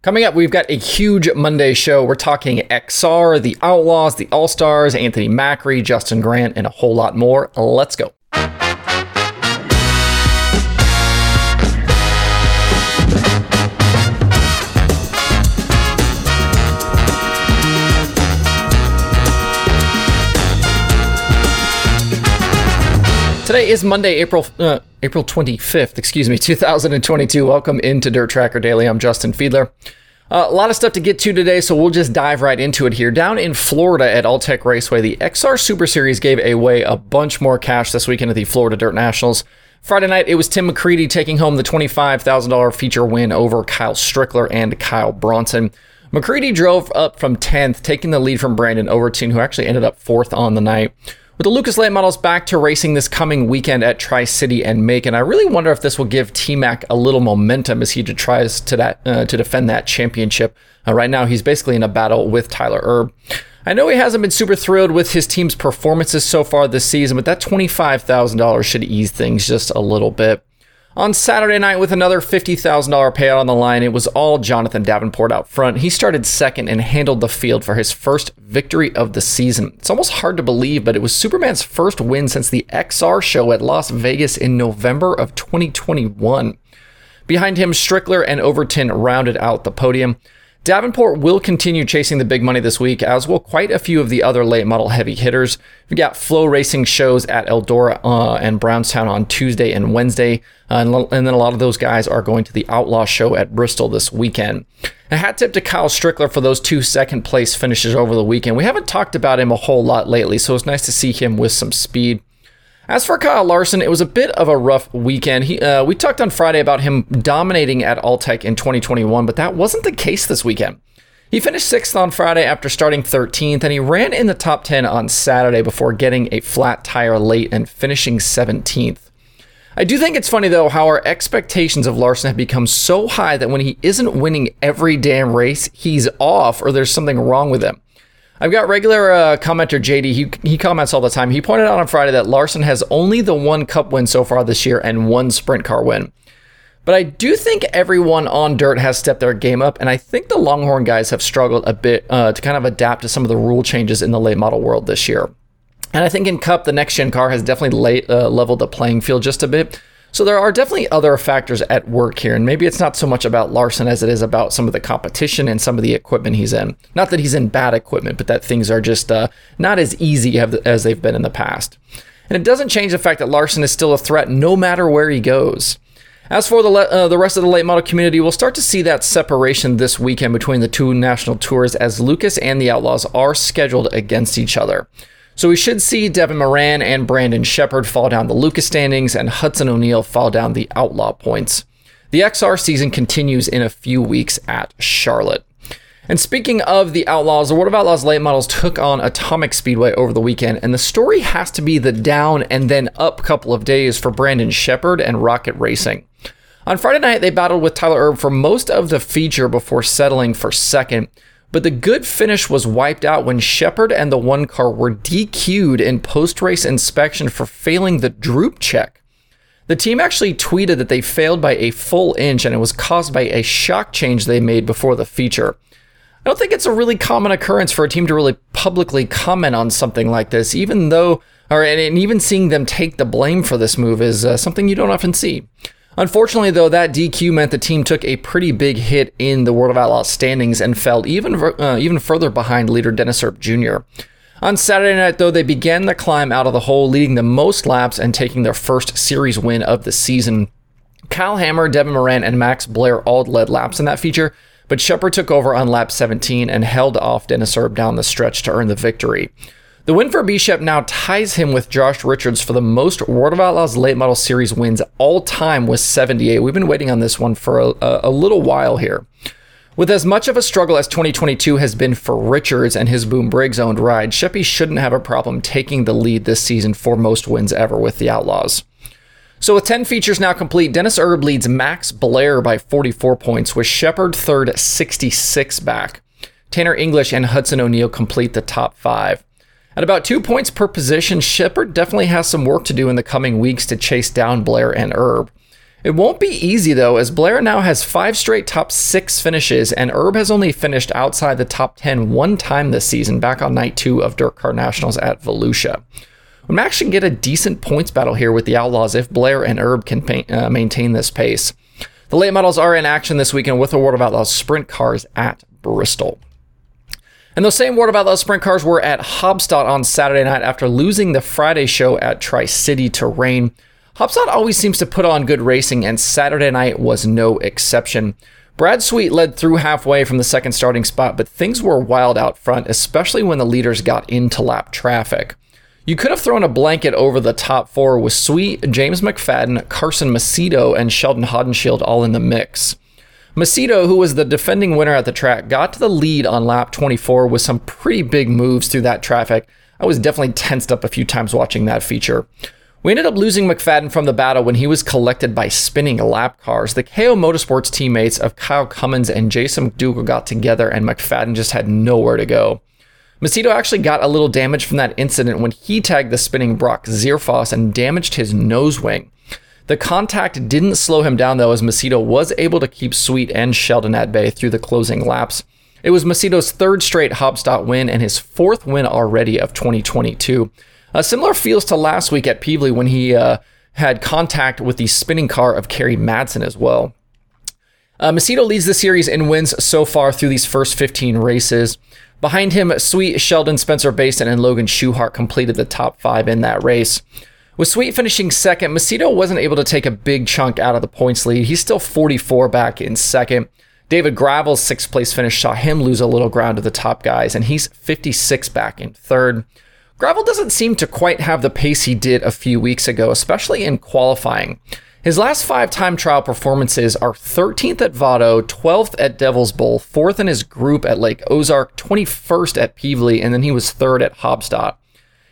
Coming up, we've got a huge Monday show. We're talking XR, the Outlaws, the All Stars, Anthony Macri, Justin Grant, and a whole lot more. Let's go. Today is Monday, April uh, April 25th, excuse me, 2022. Welcome into Dirt Tracker Daily. I'm Justin Fiedler. Uh, a lot of stuff to get to today, so we'll just dive right into it here. Down in Florida at Alltech Raceway, the XR Super Series gave away a bunch more cash this weekend at the Florida Dirt Nationals. Friday night, it was Tim McCreadie taking home the $25,000 feature win over Kyle Strickler and Kyle Bronson. McCreadie drove up from 10th, taking the lead from Brandon Overton, who actually ended up fourth on the night. With the Lucas Late models back to racing this coming weekend at Tri City and Macon, I really wonder if this will give T Mac a little momentum as he tries to that uh, to defend that championship. Uh, right now, he's basically in a battle with Tyler Erb. I know he hasn't been super thrilled with his team's performances so far this season, but that $25,000 should ease things just a little bit. On Saturday night, with another $50,000 payout on the line, it was all Jonathan Davenport out front. He started second and handled the field for his first victory of the season. It's almost hard to believe, but it was Superman's first win since the XR show at Las Vegas in November of 2021. Behind him, Strickler and Overton rounded out the podium. Davenport will continue chasing the big money this week, as will quite a few of the other late model heavy hitters. We've got FloRacing shows at Eldora uh, and Brownstown on Tuesday and Wednesday, uh, and, and, then a lot of those guys are going to the Outlaw show at Bristol this weekend. A hat tip to Kyle Strickler for those two second place finishes over the weekend. We haven't talked about him a whole lot lately, so it's nice to see him with some speed. As for Kyle Larson, it was a bit of a rough weekend. He, uh, we talked on Friday about him dominating at Alltech in 2021, but that wasn't the case this weekend. He finished sixth on Friday after starting 13th, and he ran in the top 10 on Saturday before getting a flat tire late and finishing 17th. I do think it's funny though how our expectations of Larson have become so high that when he isn't winning every damn race, he's off or there's something wrong with him. I've got regular uh, commenter JD. He, he comments all the time. He pointed out on Friday that Larson has only the one cup win so far this year and one sprint car win. But I do think everyone on dirt has stepped their game up, and I think the Longhorn guys have struggled a bit uh, to kind of adapt to some of the rule changes in the late model world this year. And I think in Cup, the next gen car has definitely late, uh, leveled the playing field just a bit. So there are definitely other factors at work here, and maybe it's not so much about Larson as it is about some of the competition and some of the equipment he's in. Not that he's in bad equipment, but that things are just uh, not as easy as they've been in the past. And it doesn't change the fact that Larson is still a threat no matter where he goes. As for the uh, the rest of the late model community, we'll start to see that separation this weekend between the two national tours as Lucas and the Outlaws are scheduled against each other. So we should see Devin Moran and Brandon Sheppard fall down the Lucas standings and Hudson O'Neal fall down the Outlaw points. The XR season continues in a few weeks at Charlotte. And speaking of the Outlaws, the World of Outlaws late models took on Atomic Speedway over the weekend, and the story has to be the down and then up couple of days for Brandon Sheppard and Rocket Racing. On Friday night, they battled with Tyler Erb for most of the feature before settling for second. But the good finish was wiped out when Sheppard and the one car were DQ'd in post race inspection for failing the droop check. The team actually tweeted that they failed by a full inch and it was caused by a shock change they made before the feature. I don't think it's a really common occurrence for a team to really publicly comment on something like this, even though, or and even seeing them take the blame for this move is uh, something you don't often see. Unfortunately, though, that DQ meant the team took a pretty big hit in the World of Outlaws standings and fell even uh, even further behind leader Dennis Erb Jr. On Saturday night, though, they began the climb out of the hole, leading the most laps and taking their first series win of the season. Kyle Hammer, Devin Moran, and Max Blair all led laps in that feature, but Sheppard took over on lap 17 and held off Dennis Erb down the stretch to earn the victory. The win for Bishop now ties him with Josh Richards for the most World of Outlaws late model series wins all time with 78. We've been waiting on this one for a, a little while here. With as much of a struggle as 2022 has been for Richards and his Boom Briggs owned ride, Sheppy shouldn't have a problem taking the lead this season for most wins ever with the Outlaws. So with 10 features now complete, Dennis Erb leads Max Blair by 44 points, with Sheppard third 66 back. Tanner English and Hudson O'Neal complete the top five. At about two points per position, Sheppard definitely has some work to do in the coming weeks to chase down Blair and Erb. It won't be easy though, as Blair now has five straight top six finishes, and Erb has only finished outside the top 10 one time this season, back on night two of Dirt Car Nationals at Volusia. We might actually get a decent points battle here with the Outlaws if Blair and Erb can uh, maintain this pace. The late models are in action this weekend with the World of Outlaws sprint cars at Bristol. And those same World of Outlaws sprint cars were at Haubstadt on Saturday night after losing the Friday show at Tri City to rain. Haubstadt always seems to put on good racing, and Saturday night was no exception. Brad Sweet led through halfway from the second starting spot, but things were wild out front, especially when the leaders got into lap traffic. You could have thrown a blanket over the top four with Sweet, James McFadden, Carson Macedo, and Sheldon Haudenschild all in the mix. Macedo, who was the defending winner at the track, got to the lead on lap 24 with some pretty big moves through that traffic. I was definitely tensed up a few times watching that feature. We ended up losing McFadden from the battle when he was collected by spinning lap cars. The KO Motorsports teammates of Kyle Cummins and Jason McDougal got together, and McFadden just had nowhere to go. Macedo actually got a little damage from that incident when he tagged the spinning Brock Zearfoss and damaged his nose wing. The contact didn't slow him down though, as Macedo was able to keep Sweet and Sheldon at bay through the closing laps. It was Macedo's third straight Haubstadt win and his fourth win already of 2022. Uh, similar feels to last week at Pevely when he uh, had contact with the spinning car of Kerry Madsen as well. Uh, Macedo leads the series in wins so far through these first 15 races. Behind him, Sweet, Sheldon, Spencer Bayston, and Logan Schuchart completed the top five in that race. With Sweet finishing second, Macedo wasn't able to take a big chunk out of the points lead. He's still 44 back in second. David Gravel's sixth place finish saw him lose a little ground to the top guys, and he's 56 back in third. Gravel doesn't seem to quite have the pace he did a few weeks ago, especially in qualifying. His last five time trial performances are 13th at Vado, 12th at Devil's Bowl, 4th in his group at Lake Ozark, 21st at Pevely, and then he was 3rd at Haubstadt.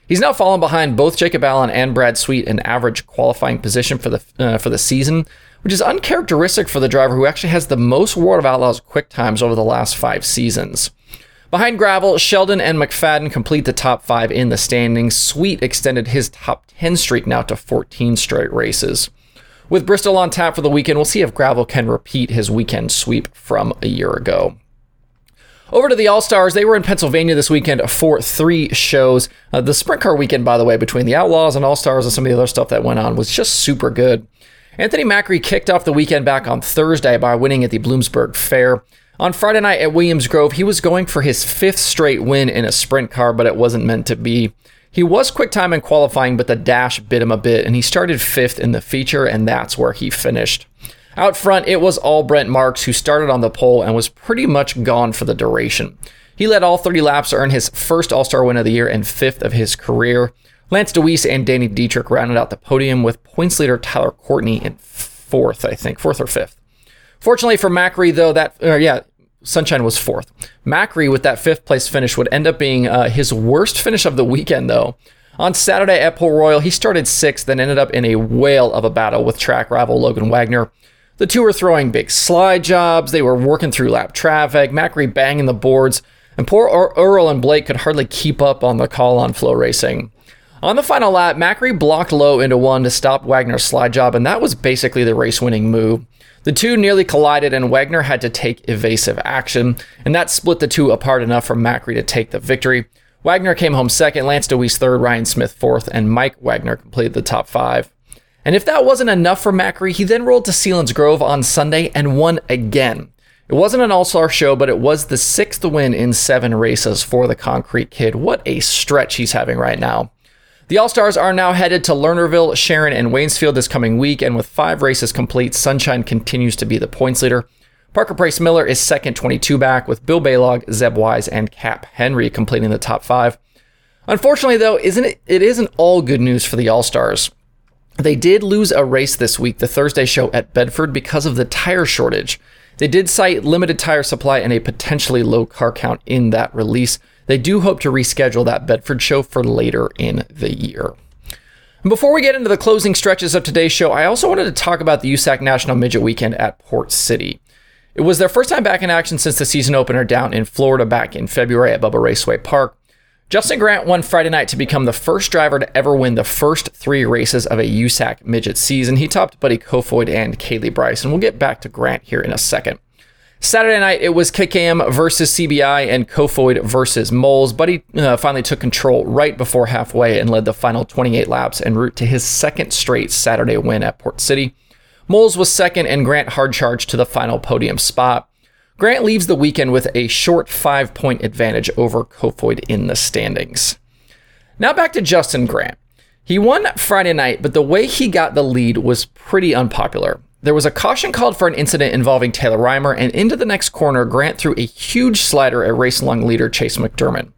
He's now fallen behind both Jacob Allen and Brad Sweet in average qualifying position for the uh, for the season, which is uncharacteristic for the driver who actually has the most World of Outlaws quick times over the last five seasons. Behind Gravel, Sheldon and McFadden complete the top five in the standings. Sweet extended his top 10 streak now to 14 straight races. With Bristol on tap for the weekend, we'll see if Gravel can repeat his weekend sweep from a year ago. Over to the All Stars. They were in Pennsylvania this weekend for three shows. Uh, the sprint car weekend, by the way, between the Outlaws and All Stars and some of the other stuff that went on was just super good. Anthony Macri kicked off the weekend back on Thursday by winning at the Bloomsburg Fair. On Friday night at Williams Grove, he was going for his fifth straight win in a sprint car, but it wasn't meant to be. He was quick time in qualifying, but the dash bit him a bit, and he started fifth in the feature, and that's where he finished. Out front, it was all Brent Marks who started on the pole and was pretty much gone for the duration. He led all 30 laps to earn his first All Star win of the year and fifth of his career. Lance Dewease and Danny Dietrich rounded out the podium with points leader Tyler Courtney in fourth, I think, fourth or fifth. Fortunately for Macri, though, that, uh, yeah, Sunshine was fourth. Macri, with that fifth place finish, would end up being uh, his worst finish of the weekend, though. On Saturday at Port Royal, he started sixth, then ended up in a whale of a battle with track rival Logan Wagner. The two were throwing big slide jobs, they were working through lap traffic, Macri banging the boards, and poor Earl and Blake could hardly keep up on the call on FloRacing. On the final lap, Macri blocked low into one to stop Wagner's slide job, and that was basically the race winning move. The two nearly collided, and Wagner had to take evasive action, and that split the two apart enough for Macri to take the victory. Wagner came home second, Lance Dewease third, Ryan Smith fourth, and Mike Wagner completed the top five. And if that wasn't enough for Macri, he then rolled to Selinsgrove on Sunday and won again. It wasn't an all star show, but it was the sixth win in seven races for the Concrete Kid. What a stretch he's having right now. The All Stars are now headed to Lernerville, Sharon, and Waynesfield this coming week, and with five races complete, Sunshine continues to be the points leader. Parker Price Miller is second, 22 back, with Bill Balog, Zeb Wise, and Cap Henry completing the top five. Unfortunately, though, isn't it? It isn't all good news for the All Stars. They did lose a race this week, the Thursday show at Bedford, because of the tire shortage. They did cite limited tire supply and a potentially low car count in that release. They do hope to reschedule that Bedford show for later in the year. And before we get into the closing stretches of today's show, I also wanted to talk about the USAC National Midget Weekend at Port City. It was their first time back in action since the season opener down in Florida back in February at Bubba Raceway Park. Justin Grant won Friday night to become the first driver to ever win the first three races of a USAC midget season. He topped Buddy Kofoid and Kaylee Bryson, and we'll get back to Grant here in a second. Saturday night, it was KKM versus CBI and Kofoid versus Moles. Buddy uh, finally took control right before halfway and led the final 28 laps en route to his second straight Saturday win at Port City. Moles was second, and Grant hard charged to the final podium spot. Grant leaves the weekend with a short five point advantage over Kofoid in the standings. Now back to Justin Grant. He won Friday night, but the way he got the lead was pretty unpopular. There was a caution called for an incident involving Taylor Reimer, and into the next corner, Grant threw a huge slider at race long leader Chase McDermott.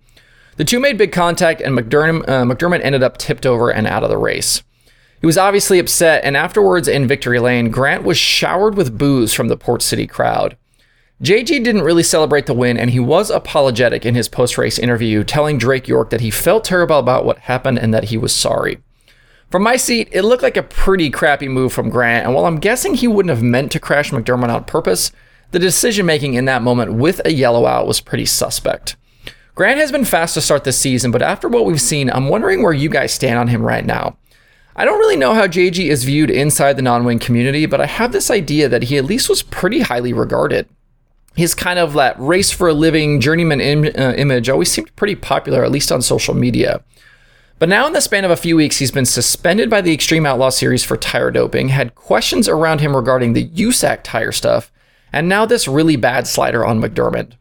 The two made big contact, and McDermott, uh, McDermott ended up tipped over and out of the race. He was obviously upset, and afterwards in Victory Lane, Grant was showered with boos from the Port City crowd. JG didn't really celebrate the win, and he was apologetic in his post race interview, telling Drake York that he felt terrible about what happened and that he was sorry. From my seat, it looked like a pretty crappy move from Grant, and while I'm guessing he wouldn't have meant to crash McDermott on purpose, the decision making in that moment with a yellow out was pretty suspect. Grant has been fast to start this season, but after what we've seen, I'm wondering where you guys stand on him right now. I don't really know how JG is viewed inside the non wing community, but I have this idea that he at least was pretty highly regarded his kind of that race for a living journeyman Im- uh, image always seemed pretty popular, at least on social media. But now, in the span of a few weeks, he's been suspended by the Extreme Outlaw Series for tire doping, had questions around him regarding the USAC tire stuff, and now this really bad slider on McDermott.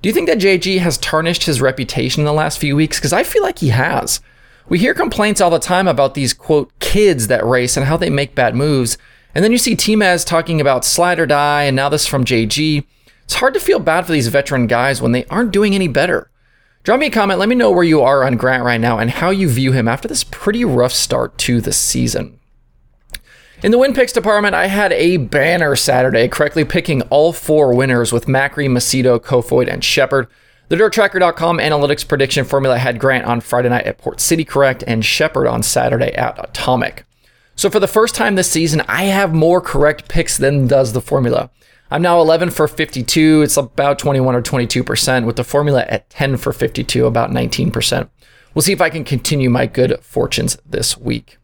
Do you think that JG has tarnished his reputation in the last few weeks? Because I feel like he has. We hear complaints all the time about these, quote, kids that race and how they make bad moves. And then you see T-Maz talking about slide or die, and now this from JG. It's hard to feel bad for these veteran guys when they aren't doing any better. Drop me a comment, let me know where you are on Grant right now and how you view him after this pretty rough start to the season. In the win picks department, I had a banner Saturday, correctly picking all four winners with Macri, Macedo, Kofoid, and Sheppard. The DirtTracker.com analytics prediction formula had Grant on Friday night at Port City correct and Sheppard on Saturday at Atomic. So for the first time this season, I have more correct picks than does the formula. I'm now 11 for 52. It's about 21 or 22%, with the formula at 10 for 52, about 19%. We'll see if I can continue my good fortunes this week.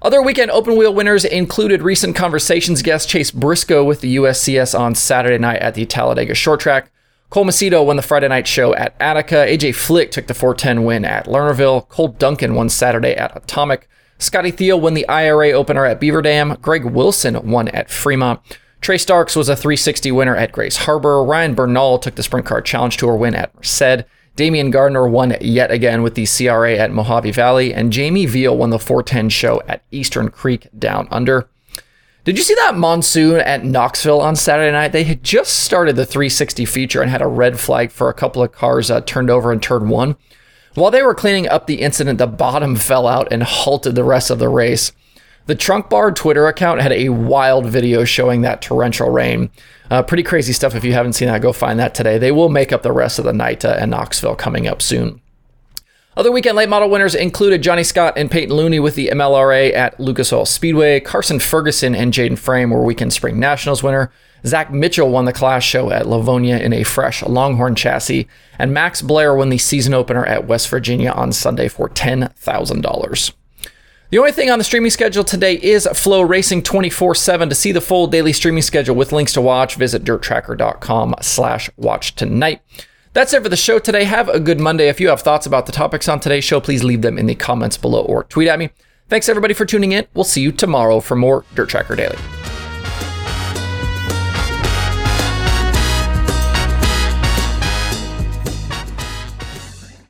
Other weekend open wheel winners included recent conversations guest Chase Briscoe with the USCS on Saturday night at the Talladega Short Track. Cole Macedo won the Friday night show at Attica. AJ Flick took the 410 win at Lernerville. Cole Duncan won Saturday at Atomic. Scotty Thiel won the IRA opener at Beaver Dam. Greg Wilson won at Fremont. Trey Starks was a 360 winner at Grays Harbor. Ryan Bernal took the Sprint Car Challenge Tour win at Merced. Damion Gardner won yet again with the CRA at Mojave Valley, and Jamie Veal won the 410 show at Eastern Creek Down Under. Did you see that monsoon at Knoxville on Saturday night? They had just started the 360 feature and had a red flag for a couple of cars uh, turned over in turn one. While they were cleaning up the incident, the bottom fell out and halted the rest of the race. The Trunk Bar Twitter account had a wild video showing that torrential rain. Uh, pretty crazy stuff. If you haven't seen that, go find that today. They will make up the rest of the night uh, in Knoxville coming up soon. Other weekend late model winners included Johnny Scott and Peyton Looney with the MLRA at Lucas Oil Speedway. Carson Ferguson and Jaden Frame were weekend Spring Nationals winner. Zach Mitchell won the class show at Livonia in a fresh Longhorn chassis. And Max Blair won the season opener at West Virginia on Sunday for $10,000. The only thing on the streaming schedule today is Flow Racing 24-7. To see the full daily streaming schedule with links to watch, visit dirttracker.com slash watch tonight. That's it for the show today. Have a good Monday. If you have thoughts about the topics on today's show, please leave them in the comments below or tweet at me. Thanks everybody for tuning in. We'll see you tomorrow for more Dirt Tracker Daily.